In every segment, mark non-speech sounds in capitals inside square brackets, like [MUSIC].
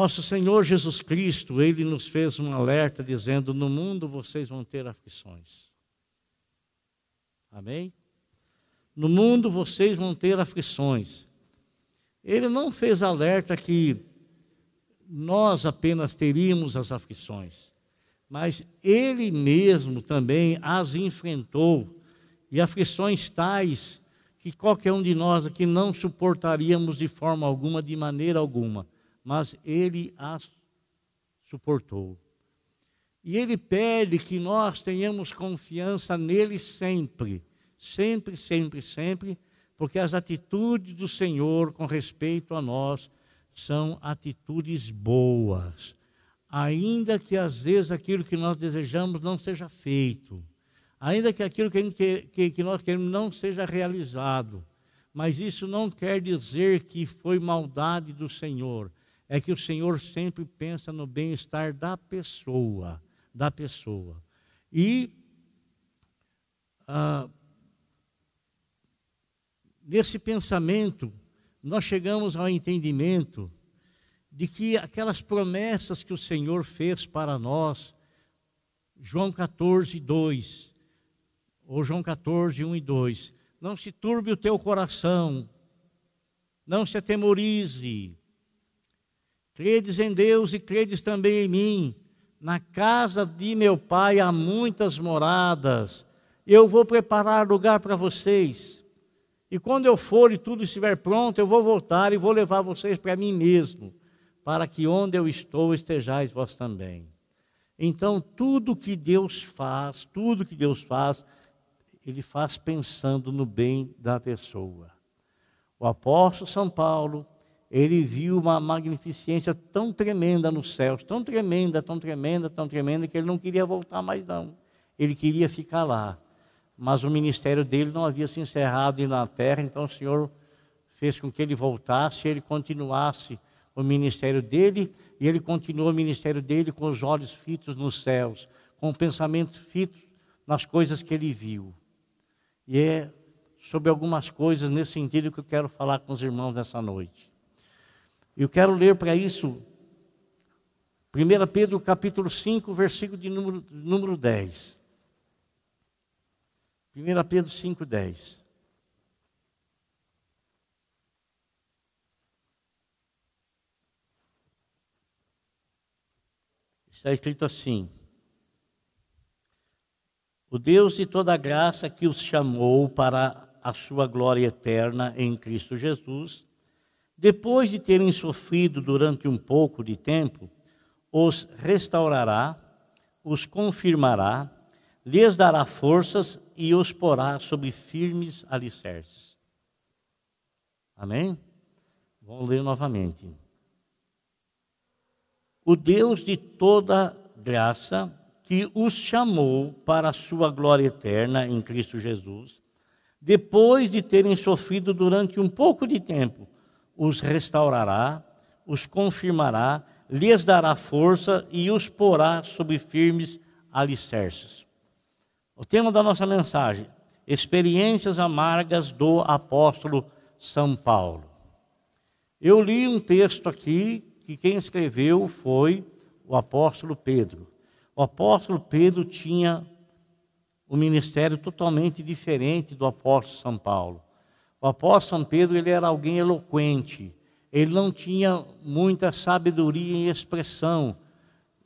Nosso Senhor Jesus Cristo, ele nos fez um alerta dizendo: No mundo vocês vão ter aflições. Amém? No mundo vocês vão ter aflições. Ele não fez alerta que nós apenas teríamos as aflições, mas ele mesmo também as enfrentou, e aflições tais que qualquer um de nós aqui não suportaríamos de forma alguma, de maneira alguma, mas ele as suportou. E ele pede que nós tenhamos confiança nele sempre, sempre, sempre, sempre, porque as atitudes do Senhor com respeito a nós são atitudes boas, ainda que às vezes aquilo que nós desejamos não seja feito, ainda que aquilo que, que, que nós queremos não seja realizado, mas isso não quer dizer que foi maldade do Senhor, é que o Senhor sempre pensa no bem-estar da pessoa, da pessoa. E ah, nesse pensamento, nós chegamos ao entendimento de que aquelas promessas que o Senhor fez para nós, João 14, 2, ou João 14, 1 e 2, não se turbe o teu coração, não se atemorize, credes em Deus e credes também em mim, na casa de meu pai há muitas moradas, eu vou preparar lugar para vocês. E quando eu for e tudo estiver pronto, eu vou voltar e vou levar vocês para mim mesmo, para que onde eu estou estejais vós também. Então, tudo que Deus faz, tudo que Deus faz, Ele faz pensando no bem da pessoa. O apóstolo São Paulo, ele viu uma magnificência tão tremenda nos céus, tão tremenda, tão tremenda, tão tremenda, que ele não queria voltar mais não. Ele queria ficar lá mas o ministério dele não havia se encerrado na terra, então o Senhor fez com que ele voltasse, ele continuasse o ministério dele, e ele continuou o ministério dele com os olhos fitos nos céus, com o pensamento fito nas coisas que ele viu. E é sobre algumas coisas nesse sentido que eu quero falar com os irmãos nessa noite. Eu quero ler para isso 1 Pedro capítulo 5, versículo de número, número 10. 1 Pedro 5,10. Está escrito assim: O Deus de toda graça que os chamou para a sua glória eterna em Cristo Jesus, depois de terem sofrido durante um pouco de tempo, os restaurará, os confirmará, lhes dará forças e os porá sobre firmes alicerces. Amém? Vamos ler novamente. O Deus de toda graça, que os chamou para a sua glória eterna em Cristo Jesus, depois de terem sofrido durante um pouco de tempo, os restaurará, os confirmará, lhes dará força e os porá sobre firmes alicerces. O tema da nossa mensagem: Experiências amargas do apóstolo São Paulo. Eu li um texto aqui que quem escreveu foi o apóstolo Pedro. O apóstolo Pedro tinha um ministério totalmente diferente do apóstolo São Paulo. O apóstolo São Pedro ele era alguém eloquente. Ele não tinha muita sabedoria em expressão,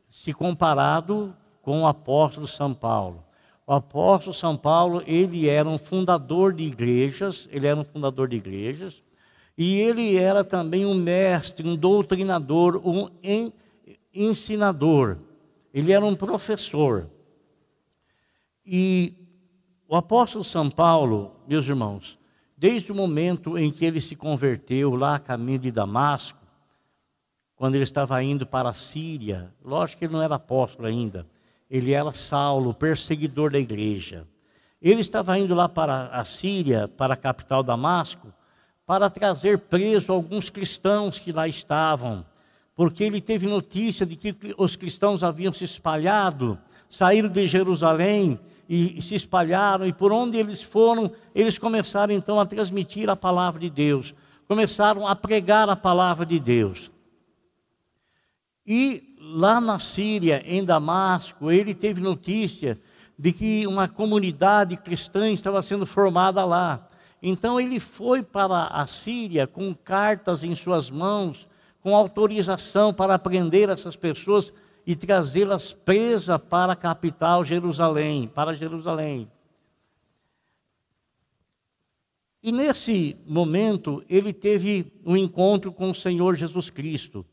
se comparado com o apóstolo São Paulo. O apóstolo São Paulo, ele era um fundador de igrejas, ele era um fundador de igrejas, e ele era também um mestre, um doutrinador, um ensinador. Ele era um professor. E o apóstolo São Paulo, meus irmãos, desde o momento em que ele se converteu lá a caminho de Damasco, quando ele estava indo para a Síria, lógico que ele não era apóstolo ainda, ele era Saulo, perseguidor da igreja. Ele estava indo lá para a Síria, para a capital Damasco, para trazer preso alguns cristãos que lá estavam, porque ele teve notícia de que os cristãos haviam se espalhado, saíram de Jerusalém e se espalharam, e por onde eles foram, eles começaram então a transmitir a palavra de Deus, começaram a pregar a palavra de Deus. E lá na Síria, em Damasco, ele teve notícia de que uma comunidade cristã estava sendo formada lá. Então ele foi para a Síria com cartas em suas mãos, com autorização para prender essas pessoas e trazê-las presas para a capital Jerusalém, para Jerusalém. E nesse momento ele teve um encontro com o Senhor Jesus Cristo.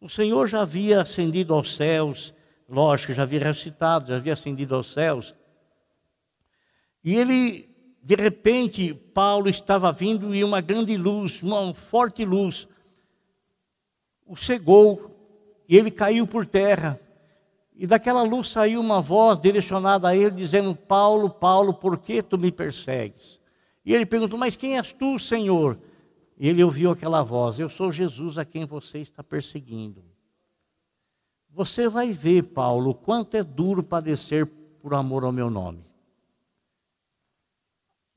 O Senhor já havia ascendido aos céus, lógico, já havia ressuscitado, já havia ascendido aos céus. E ele, de repente, Paulo estava vindo e uma grande luz, uma forte luz, o cegou e ele caiu por terra. E daquela luz saiu uma voz direcionada a ele, dizendo: Paulo, Paulo, por que tu me persegues? E ele perguntou: Mas quem és tu, Senhor? E ele ouviu aquela voz: Eu sou Jesus a quem você está perseguindo. Você vai ver, Paulo, quanto é duro padecer por amor ao meu nome.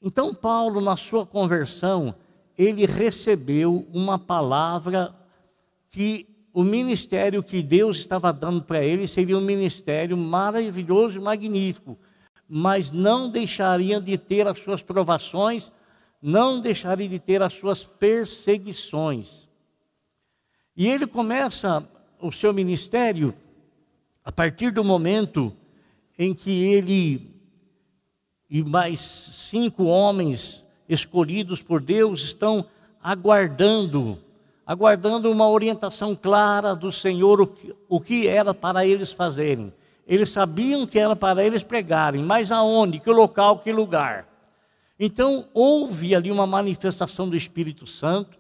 Então, Paulo, na sua conversão, ele recebeu uma palavra que o ministério que Deus estava dando para ele seria um ministério maravilhoso e magnífico, mas não deixaria de ter as suas provações não deixaria de ter as suas perseguições. E ele começa o seu ministério a partir do momento em que ele e mais cinco homens escolhidos por Deus estão aguardando, aguardando uma orientação clara do Senhor, o que, o que era para eles fazerem. Eles sabiam que era para eles pregarem, mas aonde, que local, que lugar. Então, houve ali uma manifestação do Espírito Santo,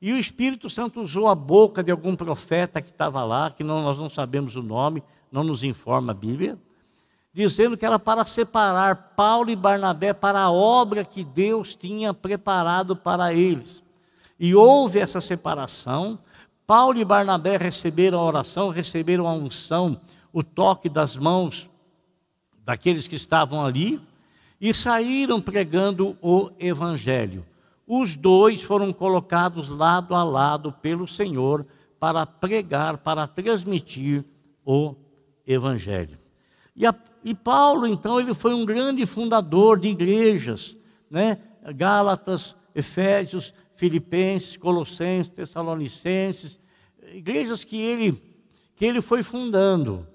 e o Espírito Santo usou a boca de algum profeta que estava lá, que não, nós não sabemos o nome, não nos informa a Bíblia, dizendo que era para separar Paulo e Barnabé para a obra que Deus tinha preparado para eles. E houve essa separação. Paulo e Barnabé receberam a oração, receberam a unção, o toque das mãos daqueles que estavam ali e saíram pregando o evangelho. Os dois foram colocados lado a lado pelo Senhor para pregar, para transmitir o evangelho. E, a, e Paulo, então, ele foi um grande fundador de igrejas, né? Gálatas, Efésios, Filipenses, Colossenses, Tessalonicenses, igrejas que ele, que ele foi fundando.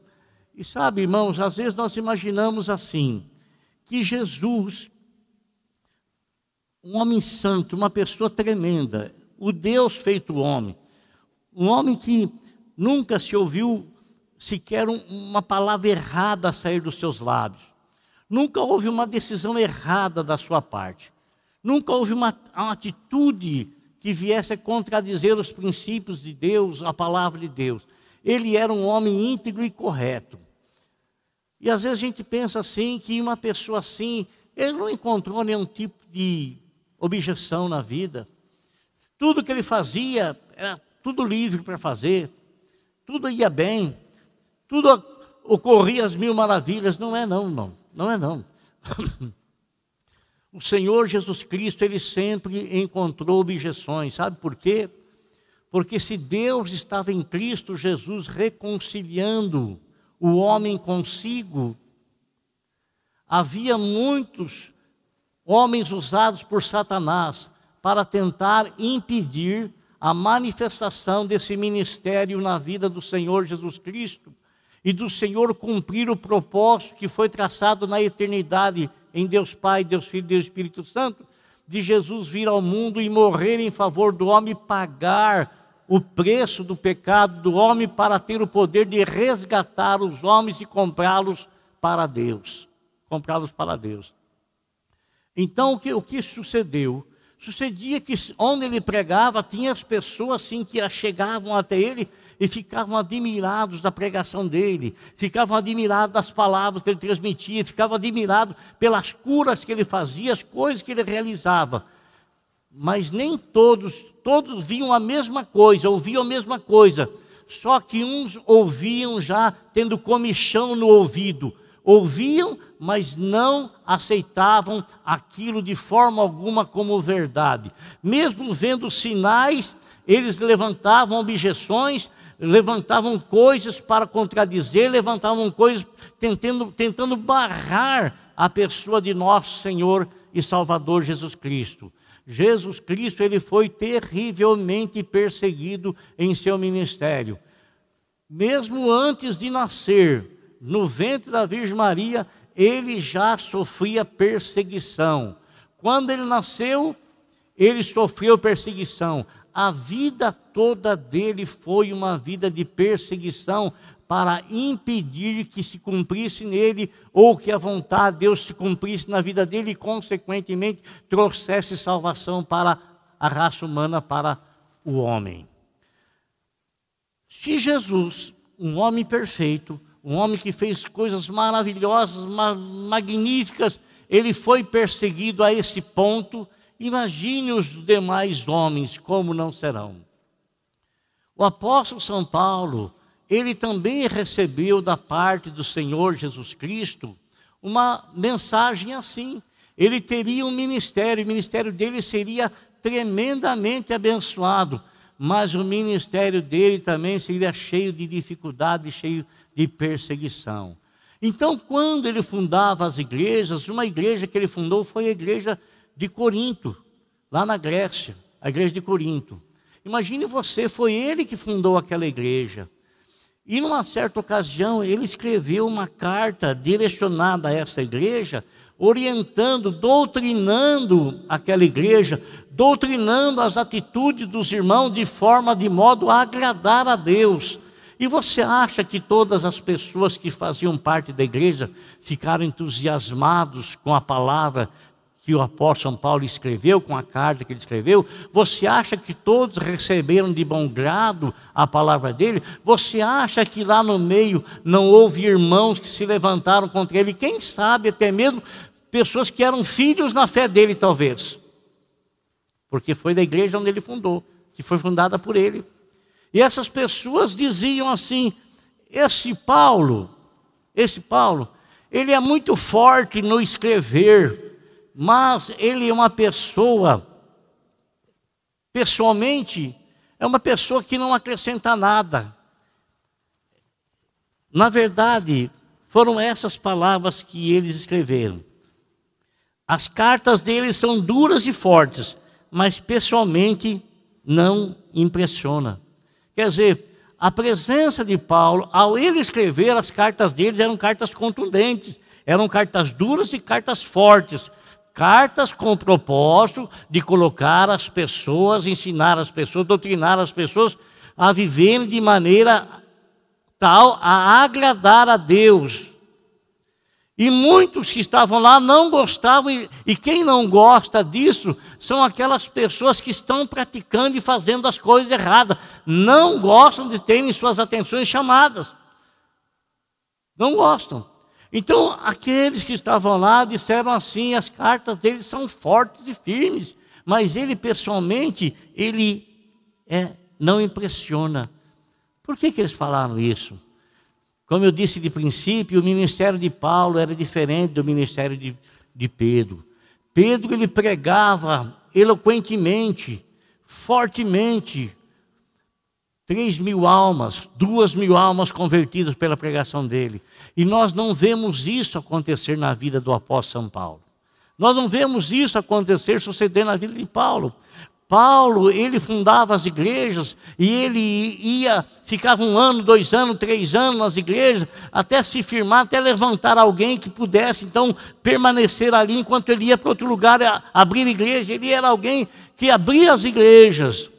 E sabe, irmãos, às vezes nós imaginamos assim, que Jesus, um homem santo, uma pessoa tremenda, o Deus feito homem, um homem que nunca se ouviu sequer uma palavra errada sair dos seus lábios, nunca houve uma decisão errada da sua parte, nunca houve uma, uma atitude que viesse a contradizer os princípios de Deus, a palavra de Deus. Ele era um homem íntegro e correto. E às vezes a gente pensa assim, que uma pessoa assim, ele não encontrou nenhum tipo de objeção na vida. Tudo que ele fazia era tudo livre para fazer, tudo ia bem, tudo ocorria às mil maravilhas. Não é não, não, não é não. [LAUGHS] o Senhor Jesus Cristo, ele sempre encontrou objeções, sabe por quê? Porque se Deus estava em Cristo Jesus reconciliando o homem consigo. Havia muitos homens usados por Satanás para tentar impedir a manifestação desse ministério na vida do Senhor Jesus Cristo e do Senhor cumprir o propósito que foi traçado na eternidade em Deus Pai, Deus Filho e Deus Espírito Santo, de Jesus vir ao mundo e morrer em favor do homem pagar o preço do pecado do homem para ter o poder de resgatar os homens e comprá-los para Deus. Comprá-los para Deus. Então, o que, o que sucedeu? Sucedia que onde ele pregava, tinha as pessoas assim que chegavam até ele e ficavam admirados da pregação dele, ficavam admirados das palavras que ele transmitia, ficavam admirados pelas curas que ele fazia, as coisas que ele realizava. Mas nem todos todos viam a mesma coisa, ouviam a mesma coisa, só que uns ouviam já tendo comichão no ouvido. Ouviam, mas não aceitavam aquilo de forma alguma como verdade. Mesmo vendo sinais, eles levantavam objeções, levantavam coisas para contradizer, levantavam coisas tentando, tentando barrar a pessoa de nosso Senhor e Salvador Jesus Cristo. Jesus Cristo ele foi terrivelmente perseguido em seu ministério. Mesmo antes de nascer, no ventre da Virgem Maria, ele já sofria perseguição. Quando ele nasceu, ele sofreu perseguição. A vida toda dele foi uma vida de perseguição para impedir que se cumprisse nele ou que a vontade de Deus se cumprisse na vida dele e, consequentemente, trouxesse salvação para a raça humana, para o homem. Se Jesus, um homem perfeito, um homem que fez coisas maravilhosas, magníficas, ele foi perseguido a esse ponto, imagine os demais homens como não serão. O apóstolo São Paulo, ele também recebeu da parte do Senhor Jesus Cristo uma mensagem assim. Ele teria um ministério, o ministério dele seria tremendamente abençoado, mas o ministério dele também seria cheio de dificuldade, cheio de perseguição. Então, quando ele fundava as igrejas, uma igreja que ele fundou foi a igreja de Corinto, lá na Grécia, a igreja de Corinto. Imagine você, foi ele que fundou aquela igreja. E numa certa ocasião, ele escreveu uma carta direcionada a essa igreja, orientando, doutrinando aquela igreja, doutrinando as atitudes dos irmãos de forma, de modo a agradar a Deus. E você acha que todas as pessoas que faziam parte da igreja ficaram entusiasmados com a palavra que o apóstolo São Paulo escreveu, com a carta que ele escreveu, você acha que todos receberam de bom grado a palavra dele? Você acha que lá no meio não houve irmãos que se levantaram contra ele? Quem sabe até mesmo pessoas que eram filhos na fé dele, talvez. Porque foi da igreja onde ele fundou, que foi fundada por ele. E essas pessoas diziam assim: esse Paulo, esse Paulo, ele é muito forte no escrever, mas ele é uma pessoa, pessoalmente, é uma pessoa que não acrescenta nada. Na verdade, foram essas palavras que eles escreveram. As cartas deles são duras e fortes, mas pessoalmente não impressiona. Quer dizer, a presença de Paulo, ao ele escrever, as cartas deles eram cartas contundentes, eram cartas duras e cartas fortes, cartas com o propósito de colocar as pessoas, ensinar as pessoas, doutrinar as pessoas a viverem de maneira tal a agradar a Deus. E muitos que estavam lá não gostavam, e, quem não gosta disso são aquelas pessoas que estão praticando e fazendo as coisas erradas, não gostam de terem suas atenções chamadas. Não gostam. Então, aqueles que estavam lá disseram assim: as cartas dele são fortes e firmes, mas ele pessoalmente, ele é, não impressiona. Por que, que eles falaram isso? Como eu disse de princípio, o ministério de Paulo era diferente do ministério de, de Pedro. Pedro ele pregava eloquentemente, fortemente, Três mil almas, duas mil almas convertidas pela pregação dele. E nós não vemos isso acontecer na vida do apóstolo São Paulo. Nós não vemos isso acontecer, suceder na vida de Paulo. Paulo, ele fundava as igrejas e ele ia, ficava um ano, dois anos, três anos nas igrejas, até se firmar, até levantar alguém que pudesse então permanecer ali enquanto ele ia para outro lugar abrir igreja. Ele era alguém que abria as igrejas.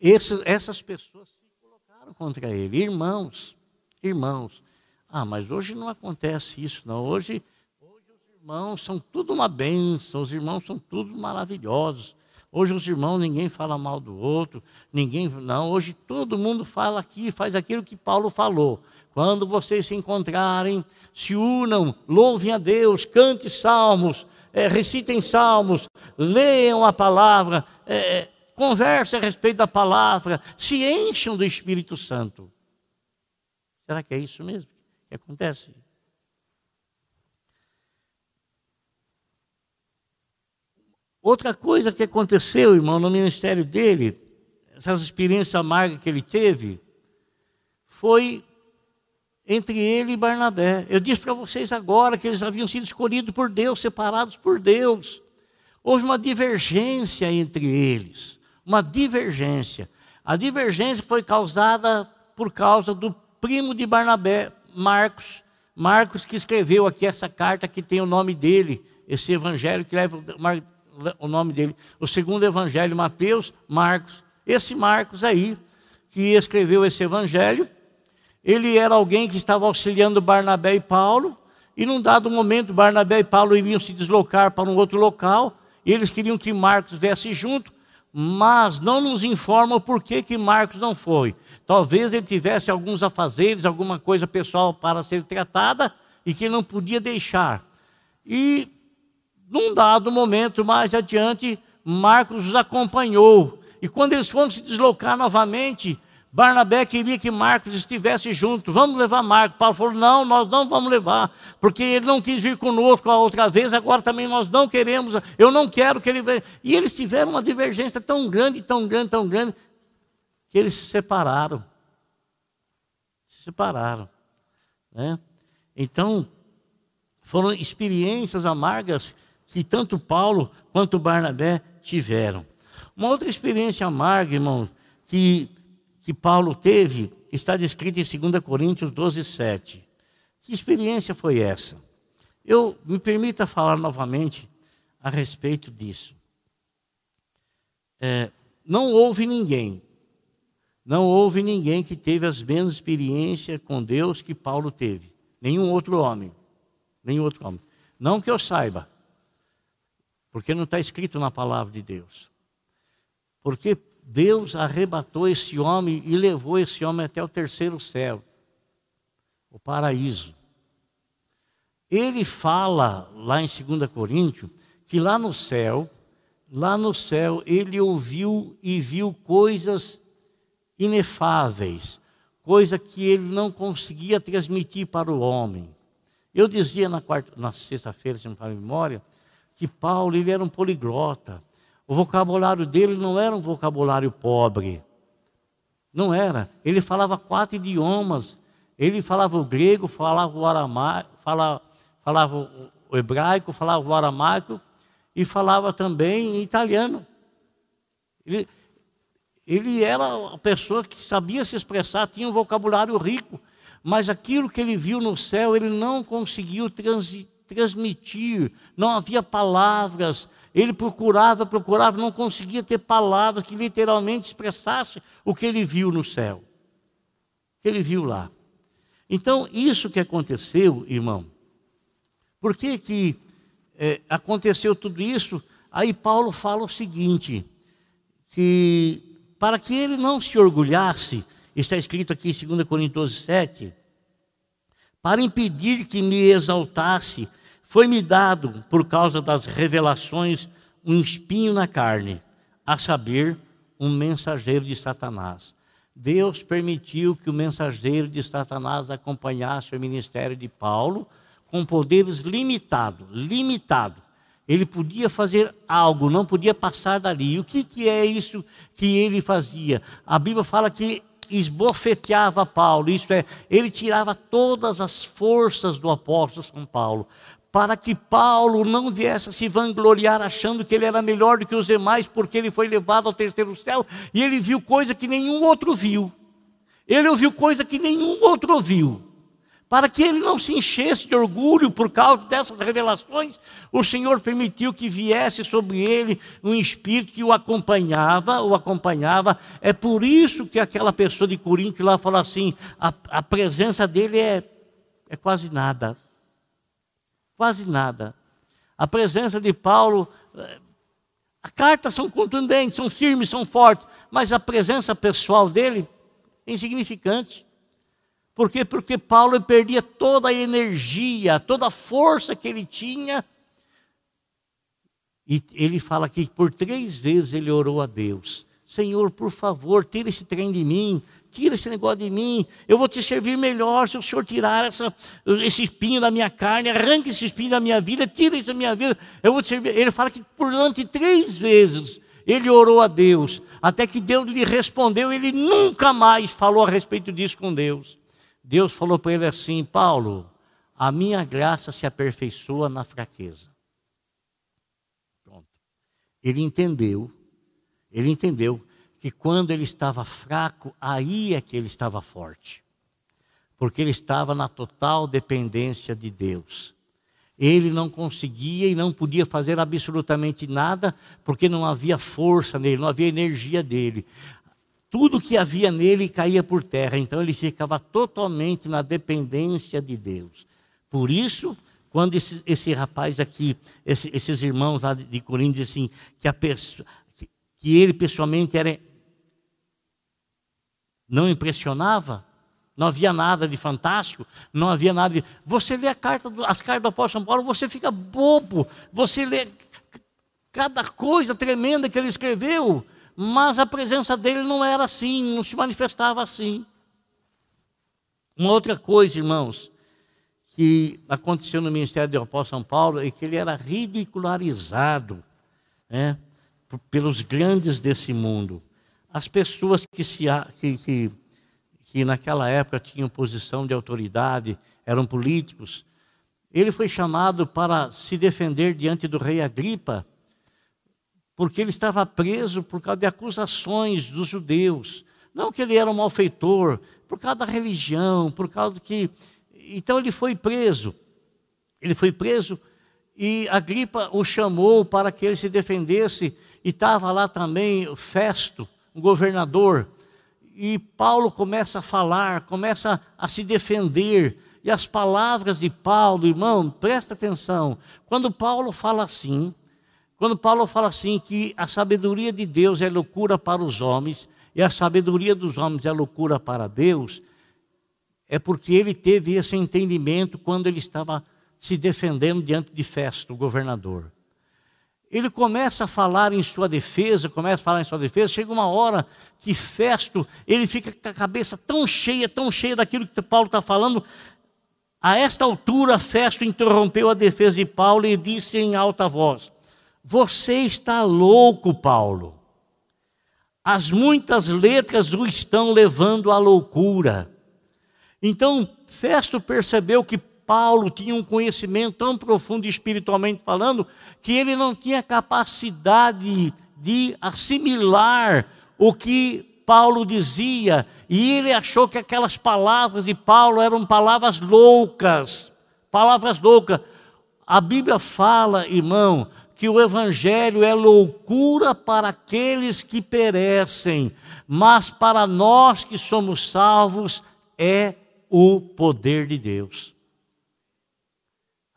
Esse, essas pessoas se colocaram contra ele. Irmãos, irmãos. Ah, mas hoje não acontece isso, não. Hoje, hoje os irmãos são tudo uma bênção, os irmãos são tudo maravilhosos. Hoje os irmãos, ninguém fala mal do outro, ninguém. Não, hoje todo mundo fala aqui, faz aquilo que Paulo falou. Quando vocês se encontrarem, se unam, louvem a Deus, cante salmos, é, recitem salmos, leiam a palavra. É, converse a respeito da palavra, se encham do Espírito Santo. Será que é isso mesmo que acontece? Outra coisa que aconteceu, irmão, no ministério dele, essas experiências amargas que ele teve, foi entre ele e Barnabé. Eu disse para vocês agora que eles haviam sido escolhidos por Deus, separados por Deus. Houve uma divergência entre eles, uma divergência. A divergência foi causada por causa do primo de Barnabé, Marcos. Marcos que escreveu aqui essa carta que tem o nome dele, esse evangelho que leva o nome dele. O segundo evangelho, Mateus, Marcos. Esse Marcos aí, que escreveu esse evangelho, ele era alguém que estava auxiliando Barnabé e Paulo, e num dado momento Barnabé e Paulo iriam se deslocar para um outro local, e eles queriam que Marcos viesse junto, mas não nos informam por que, que Marcos não foi. Talvez ele tivesse alguns afazeres, alguma coisa pessoal para ser tratada e que não podia deixar. E num dado momento mais adiante, Marcos os acompanhou. E quando eles foram se deslocar novamente, Barnabé queria que Marcos estivesse junto. Vamos levar Marcos. Paulo falou: não, nós não vamos levar, porque ele não quis vir conosco a outra vez, agora também nós não queremos, eu não quero que ele venha. E eles tiveram uma divergência tão grande, tão grande, tão grande, que eles se separaram. Se separaram. Né? Então, foram experiências amargas que tanto Paulo quanto Barnabé tiveram. Uma outra experiência amarga, irmãos, que que Paulo teve está descrito em 2 Coríntios 12, 7. Que experiência foi essa? Eu me permita falar novamente a respeito disso. É, não houve ninguém, não houve ninguém que teve as mesmas experiências com Deus que Paulo teve. Nenhum outro homem. Nenhum outro homem. Não que eu saiba. Porque não está escrito na palavra de Deus. Porque Deus arrebatou esse homem e levou esse homem até o terceiro céu, o paraíso. Ele fala lá em 2 Coríntios que lá no céu, lá no céu, ele ouviu e viu coisas inefáveis, coisa que ele não conseguia transmitir para o homem. Eu dizia na, quarta, na sexta-feira, se não me memória, que Paulo ele era um poliglota. O vocabulário dele não era um vocabulário pobre. Não era. Ele falava quatro idiomas. Ele falava o grego, falava o aramaico, falava, falava o hebraico, falava o aramaico e falava também italiano. Ele, ele era a pessoa que sabia se expressar, tinha um vocabulário rico, mas aquilo que ele viu no céu, ele não conseguiu trans, transmitir, não havia palavras, ele procurava, procurava, não conseguia ter palavras que literalmente expressassem o que ele viu no céu, o que ele viu lá. Então, isso que aconteceu, irmão, por que, que é, aconteceu tudo isso? Aí Paulo fala o seguinte: que para que ele não se orgulhasse, está escrito aqui em 2 Coríntios 7, para impedir que me exaltasse, foi-me dado, por causa das revelações, um espinho na carne, a saber, um mensageiro de Satanás. Deus permitiu que o mensageiro de Satanás acompanhasse o ministério de Paulo com poderes limitados, limitado. Ele podia fazer algo, não podia passar dali. E o que, que é isso que ele fazia? A Bíblia fala que esbofeteava Paulo, isto é, ele tirava todas as forças do apóstolo São Paulo, para que Paulo não viesse a se vangloriar achando que ele era melhor do que os demais, porque ele foi levado ao terceiro céu e ele viu coisa que nenhum outro viu. Ele ouviu coisa que nenhum outro ouviu. Para que ele não se enchesse de orgulho por causa dessas revelações, o Senhor permitiu que viesse sobre ele um espírito que o acompanhava, o acompanhava. É por isso que aquela pessoa de Corinto lá fala assim: a, a presença dele é, é quase nada quase nada. A presença de Paulo, eh, as cartas são contundentes, são firmes, são fortes, mas a presença pessoal dele é insignificante. Por quê? Porque Paulo perdia toda a energia, toda a força que ele tinha. E ele fala que por três vezes ele orou a Deus: Senhor, por favor, tira esse trem de mim, tira esse negócio de mim, eu vou te servir melhor se o Senhor tirar essa, esse espinho da minha carne, arranque esse espinho da minha vida, tira isso da minha vida, eu vou te servir. Ele fala que por durante três vezes ele orou a Deus, até que Deus lhe respondeu, ele nunca mais falou a respeito disso com Deus. Deus falou para ele assim: Paulo, a minha graça se aperfeiçoa na fraqueza. Pronto. Ele entendeu, ele entendeu que quando ele estava fraco, aí é que ele estava forte. Porque ele estava na total dependência de Deus. Ele não conseguia e não podia fazer absolutamente nada, porque não havia força nele, não havia energia dele. Tudo que havia nele caía por terra, então ele ficava totalmente na dependência de Deus. Por isso, quando esse, esse rapaz aqui, esse, esses irmãos lá de, Corinto dizem assim, que, que, que ele pessoalmente era não impressionava, não havia nada de fantástico, não havia nada de. Você lê carta, as cartas do apóstolo São Paulo, você fica bobo, você lê cada coisa tremenda que ele escreveu, mas a presença dele não era assim, não se manifestava assim. Uma outra coisa, irmãos, que aconteceu no ministério do apóstolo São Paulo é que ele era ridicularizado né, pelos grandes desse mundo as pessoas que, se, que, que, que naquela época tinham posição de autoridade, eram políticos, ele foi chamado para se defender diante do rei Agripa, porque ele estava preso por causa de acusações dos judeus. Não que ele era um malfeitor, por causa da religião, por causa que. Então ele foi preso. Ele foi preso e Agripa o chamou para que ele se defendesse, e estava lá também Festo, governador, e Paulo começa a falar, começa a se defender, e as palavras de Paulo, irmão, presta atenção, quando Paulo fala assim, quando Paulo fala assim que a sabedoria de Deus é loucura para os homens, e a sabedoria dos homens é loucura para Deus, é porque ele teve esse entendimento quando ele estava se defendendo diante de Festo, o governador ele começa a falar em sua defesa, começa a falar em sua defesa, chega uma hora que Festo, ele fica com a cabeça tão cheia, tão cheia daquilo que Paulo está falando. A esta altura, Festo interrompeu a defesa de Paulo e disse em alta voz: Você está louco, Paulo. As muitas letras o estão levando à loucura. Então, Festo percebeu que Paulo tinha um conhecimento tão profundo espiritualmente falando, que ele não tinha capacidade de assimilar o que Paulo dizia, e ele achou que aquelas palavras de Paulo eram palavras loucas, palavras loucas. A Bíblia fala, irmão, que o Evangelho é loucura para aqueles que perecem, mas para nós que somos salvos é o poder de Deus.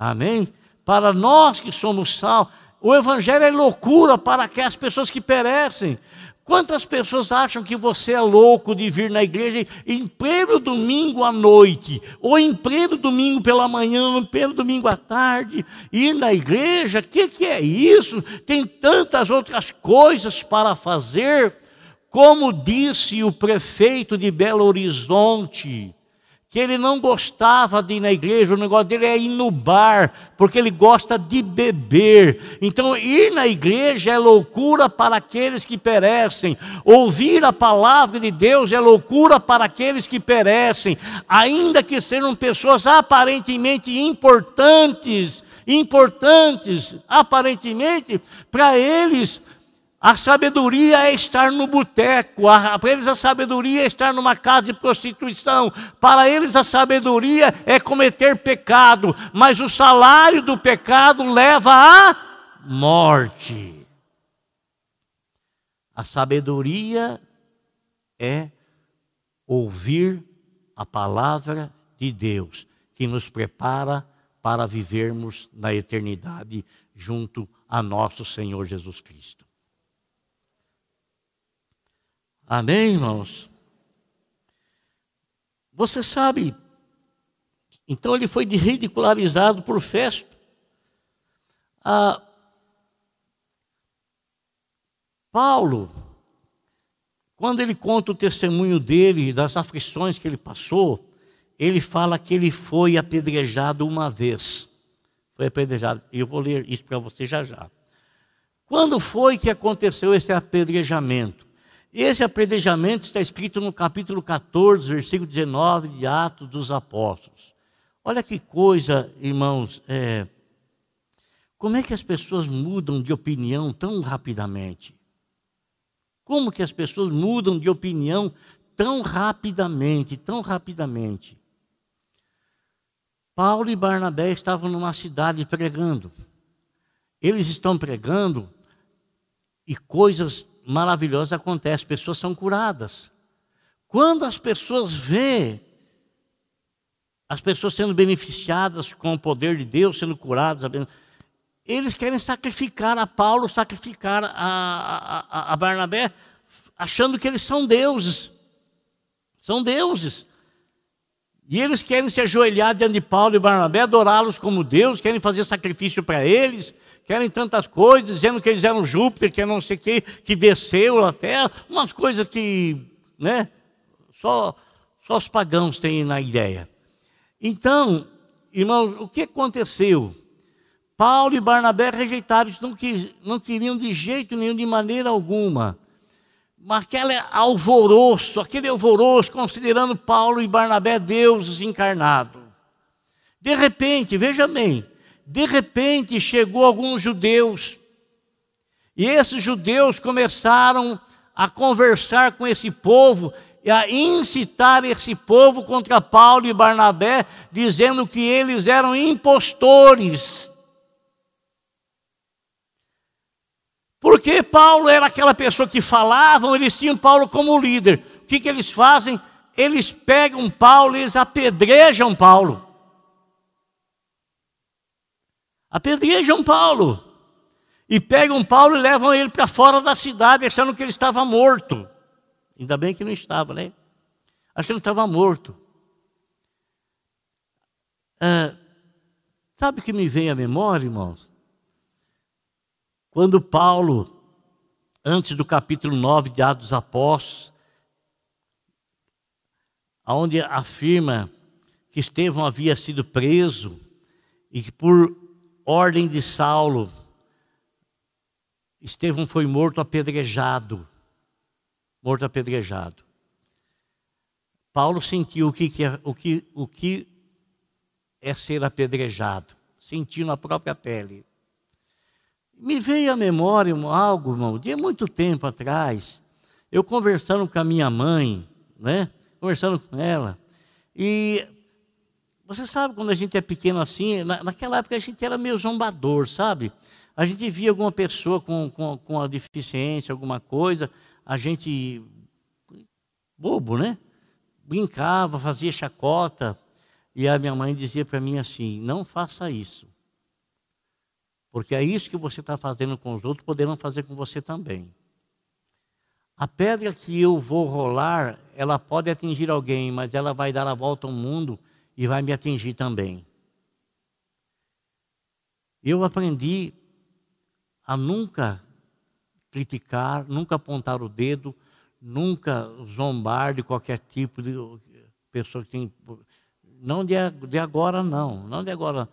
Amém? Para nós que somos sal, o Evangelho é loucura para aquelas pessoas que perecem. Quantas pessoas acham que você é louco de vir na igreja em pleno domingo à noite, ou em pleno domingo pela manhã, em pleno domingo à tarde, ir na igreja? O que, que é isso? Tem tantas outras coisas para fazer. Como disse o prefeito de Belo Horizonte, que ele não gostava de ir na igreja, o negócio dele é ir no bar, porque ele gosta de beber. Então, ir na igreja é loucura para aqueles que perecem, ouvir a palavra de Deus é loucura para aqueles que perecem, ainda que sejam pessoas aparentemente importantes, importantes, aparentemente, para eles a sabedoria é estar no boteco, para eles a sabedoria é estar numa casa de prostituição, para eles a sabedoria é cometer pecado, mas o salário do pecado leva à morte. A sabedoria é ouvir a palavra de Deus, que nos prepara para vivermos na eternidade junto a nosso Senhor Jesus Cristo. Amém, irmãos? Você sabe, então ele foi ridicularizado por Festo. Ah, Paulo, quando ele conta o testemunho dele, das aflições que ele passou, ele fala que ele foi apedrejado uma vez. Foi apedrejado. Eu vou ler isso para você já já. Quando foi que aconteceu esse apedrejamento? Esse apedrejamento está escrito no capítulo 14, versículo 19 de Atos dos Apóstolos. Olha que coisa, irmãos, é, como é que as pessoas mudam de opinião tão rapidamente? Como que as pessoas mudam de opinião tão rapidamente, tão rapidamente? Paulo e Barnabé estavam numa cidade pregando. Eles estão pregando e coisas maravilhosas acontecem, pessoas são curadas. Quando as pessoas vê as pessoas sendo beneficiadas com o poder de Deus, sendo curadas, eles querem sacrificar a Paulo, sacrificar a, a, a Barnabé, achando que eles são deuses. São deuses. E eles querem se ajoelhar diante de Paulo e Barnabé, adorá-los como Deus, querem fazer sacrifício para eles, querem tantas coisas, dizendo que eles eram Júpiter, que não sei o que, que desceu a terra, umas coisas que, né, só, só os pagãos têm na ideia. Então, irmãos, o que aconteceu? Paulo e Barnabé rejeitaram isso, não, quis, não queriam de jeito nenhum, de maneira alguma. Mas aquele alvoroço, aquele alvoroço, considerando Paulo e Barnabé deuses encarnados. De repente, veja bem, de repente chegou alguns judeus, e esses judeus começaram a conversar com esse povo e a incitar esse povo contra Paulo e Barnabé, dizendo que eles eram impostores. Porque Paulo era aquela pessoa que falavam, eles tinham Paulo como líder. O que, que eles fazem? Eles pegam Paulo, eles apedrejam Paulo. Apedrejam Paulo. E pegam Paulo e levam ele para fora da cidade, achando que ele estava morto. Ainda bem que não estava, né? Achando que estava morto. Ah, sabe o que me vem à memória, irmãos? Quando Paulo, antes do capítulo 9 de Atos Apóstolos, onde afirma que Estevão havia sido preso e que por ordem de Saulo, Estevão foi morto apedrejado. Morto apedrejado. Paulo sentiu o que, é, o que, o que é ser apedrejado. Sentiu na própria pele. Me veio à memória algo, irmão, de muito tempo atrás, eu conversando com a minha mãe, né? Conversando com ela. E você sabe quando a gente é pequeno assim, na, naquela época a gente era meio zombador, sabe? A gente via alguma pessoa com, com, com a deficiência, alguma coisa, a gente, bobo, né? Brincava, fazia chacota. E a minha mãe dizia para mim assim: não faça isso. Porque é isso que você está fazendo com os outros, poderão fazer com você também. A pedra que eu vou rolar, ela pode atingir alguém, mas ela vai dar a volta ao mundo e vai me atingir também. Eu aprendi a nunca criticar, nunca apontar o dedo, nunca zombar de qualquer tipo de pessoa que tem. Não de, de agora, não. Não de agora,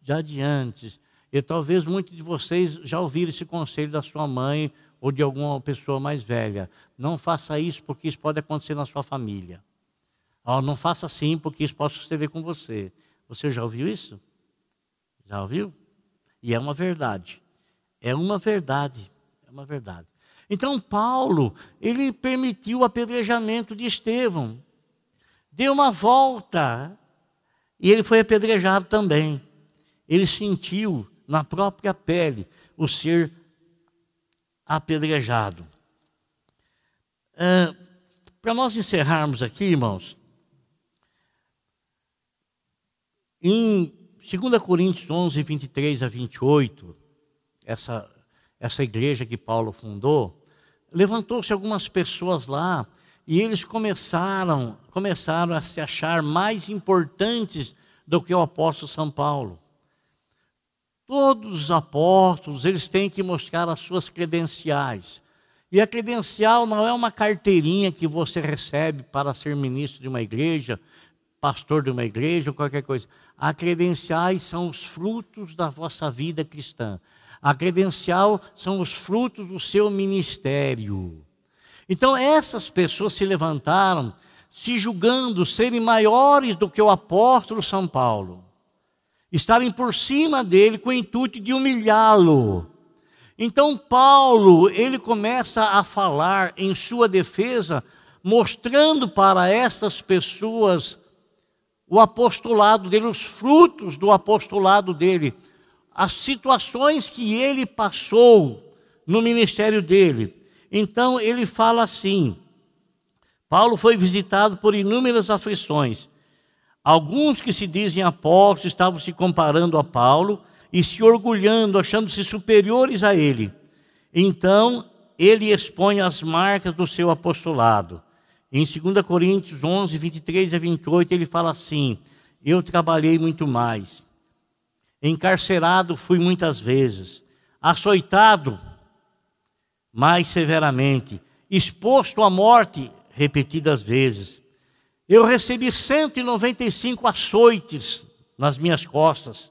já de antes. E talvez muitos de vocês já ouviram esse conselho da sua mãe ou de alguma pessoa mais velha. Não faça isso porque isso pode acontecer na sua família. Oh, não faça assim, porque isso pode suceder com você. Você já ouviu isso? Já ouviu? E é uma verdade. É uma verdade. É uma verdade. Então, Paulo, ele permitiu o apedrejamento de Estevão. Deu uma volta. E ele foi apedrejado também. Ele sentiu na própria pele o ser apedrejado. É, Para nós encerrarmos aqui, irmãos, Em 2 Coríntios 11, 23 a 28, essa, essa igreja que Paulo fundou, levantou-se algumas pessoas lá e eles começaram, começaram a se achar mais importantes do que o apóstolo São Paulo. Todos os apóstolos, eles têm que mostrar as suas credenciais. E a credencial não é uma carteirinha que você recebe para ser ministro de uma igreja, pastor de uma igreja ou qualquer coisa. A credenciais são os frutos da vossa vida cristã. A credencial são os frutos do seu ministério. Então, essas pessoas se levantaram, se julgando serem maiores do que o apóstolo São Paulo, estarem por cima dele com o intuito de humilhá-lo. Então, Paulo, ele começa a falar em sua defesa, mostrando para estas pessoas o apostolado dele, os frutos do apostolado dele, as situações que ele passou no ministério dele. Então ele fala assim: Paulo foi visitado por inúmeras aflições. Alguns que se dizem apóstolos estavam se comparando a Paulo e se orgulhando, achando-se superiores a ele. Então ele expõe as marcas do seu apostolado. Em 2 Coríntios 11, 23 a 28, ele fala assim: Eu trabalhei muito mais, encarcerado fui muitas vezes, açoitado mais severamente, exposto à morte repetidas vezes. Eu recebi 195 açoites nas minhas costas.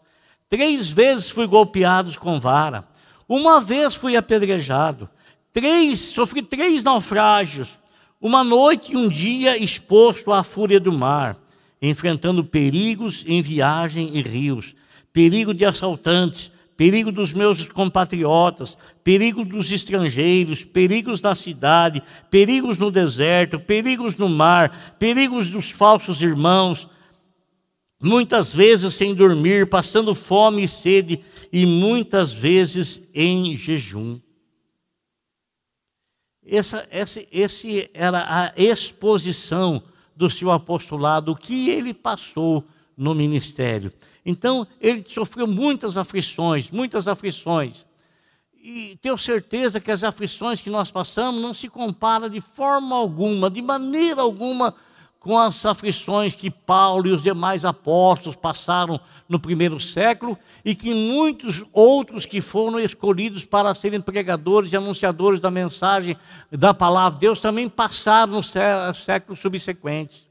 Três vezes fui golpeado com vara. Uma vez fui apedrejado. Três, sofri três naufrágios. Uma noite e um dia exposto à fúria do mar, enfrentando perigos em viagem e rios, perigo de assaltantes, perigo dos meus compatriotas, perigo dos estrangeiros, perigos na cidade, perigos no deserto, perigos no mar, perigos dos falsos irmãos, muitas vezes sem dormir, passando fome e sede, e muitas vezes em jejum. Essa, esse, esse era a exposição do seu apostolado, o que ele passou no ministério. Então, ele sofreu muitas aflições, muitas aflições. E tenho certeza que as aflições que nós passamos não se compara de forma alguma, de maneira alguma, com as aflições que Paulo e os demais apóstolos passaram no primeiro século e que muitos outros que foram escolhidos para serem pregadores e anunciadores da mensagem da palavra de Deus também passaram nos séculos subsequentes,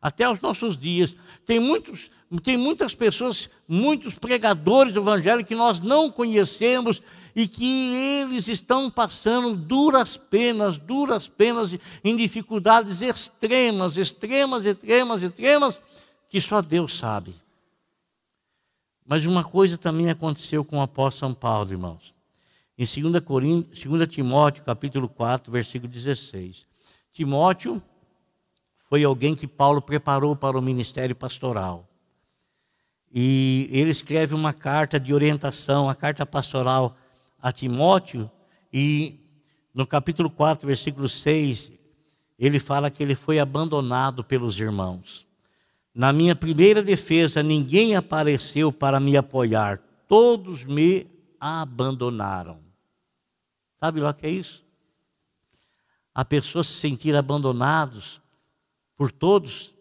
até os nossos dias. Tem, muitos, tem muitas pessoas, muitos pregadores do evangelho que nós não conhecemos e que eles estão passando duras penas, duras penas em dificuldades extremas, extremas, extremas, extremas, que só Deus sabe. Mas uma coisa também aconteceu com o apóstolo São Paulo, irmãos. Em 2, Coríntios, 2 Timóteo, capítulo 4, versículo 16. Timóteo foi alguém que Paulo preparou para o ministério pastoral. E ele escreve uma carta de orientação, a carta pastoral a Timóteo, e no capítulo 4, versículo 6, ele fala que ele foi abandonado pelos irmãos. Na minha primeira defesa, ninguém apareceu para me apoiar, todos me abandonaram. Sabe lá o que é isso? A pessoa se sentir abandonados por todos,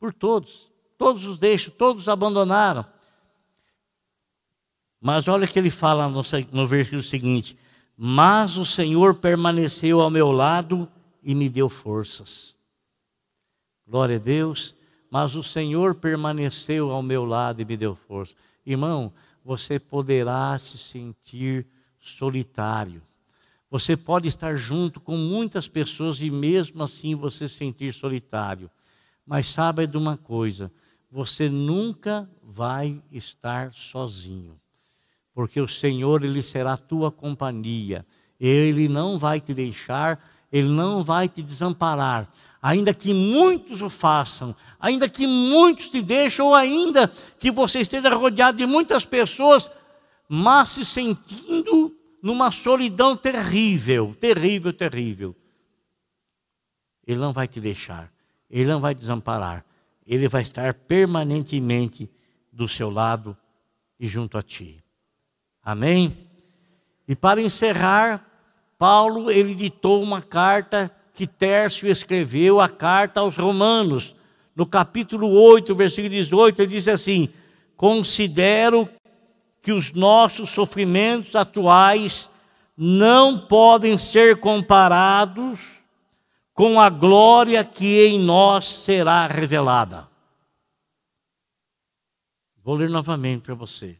por todos, todos os deixam, todos abandonaram. Mas olha que ele fala no, no versículo seguinte: Mas o Senhor permaneceu ao meu lado e me deu forças. Glória a Deus. Mas o Senhor permaneceu ao meu lado e me deu força. Irmão, você poderá se sentir solitário. Você pode estar junto com muitas pessoas e mesmo assim você se sentir solitário. Mas saiba de uma coisa: você nunca vai estar sozinho porque o Senhor ele será tua companhia. Ele não vai te deixar, ele não vai te desamparar. Ainda que muitos o façam, ainda que muitos te deixem, ou ainda que você esteja rodeado de muitas pessoas, mas se sentindo numa solidão terrível, terrível, terrível. Ele não vai te deixar, ele não vai desamparar, ele vai estar permanentemente do seu lado e junto a ti. Amém? E para encerrar, Paulo ele ditou uma carta que Tércio escreveu, a carta aos Romanos. No capítulo 8, versículo 18, ele diz assim: Considero que os nossos sofrimentos atuais não podem ser comparados com a glória que em nós será revelada. Vou ler novamente para você.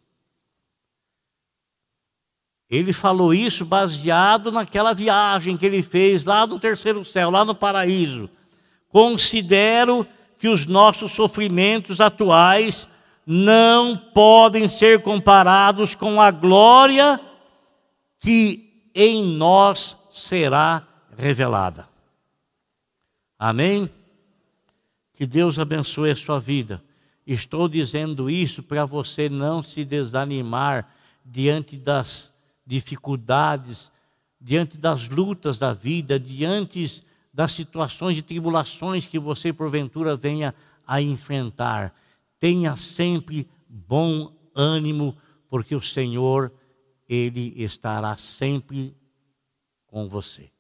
Ele falou isso baseado naquela viagem que ele fez lá no terceiro céu, lá no paraíso. Considero que os nossos sofrimentos atuais não podem ser comparados com a glória que em nós será revelada. Amém? Que Deus abençoe a sua vida. Estou dizendo isso para você não se desanimar diante das dificuldades, diante das lutas da vida, diante das situações de tribulações que você porventura venha a enfrentar. Tenha sempre bom ânimo, porque o Senhor, Ele estará sempre com você.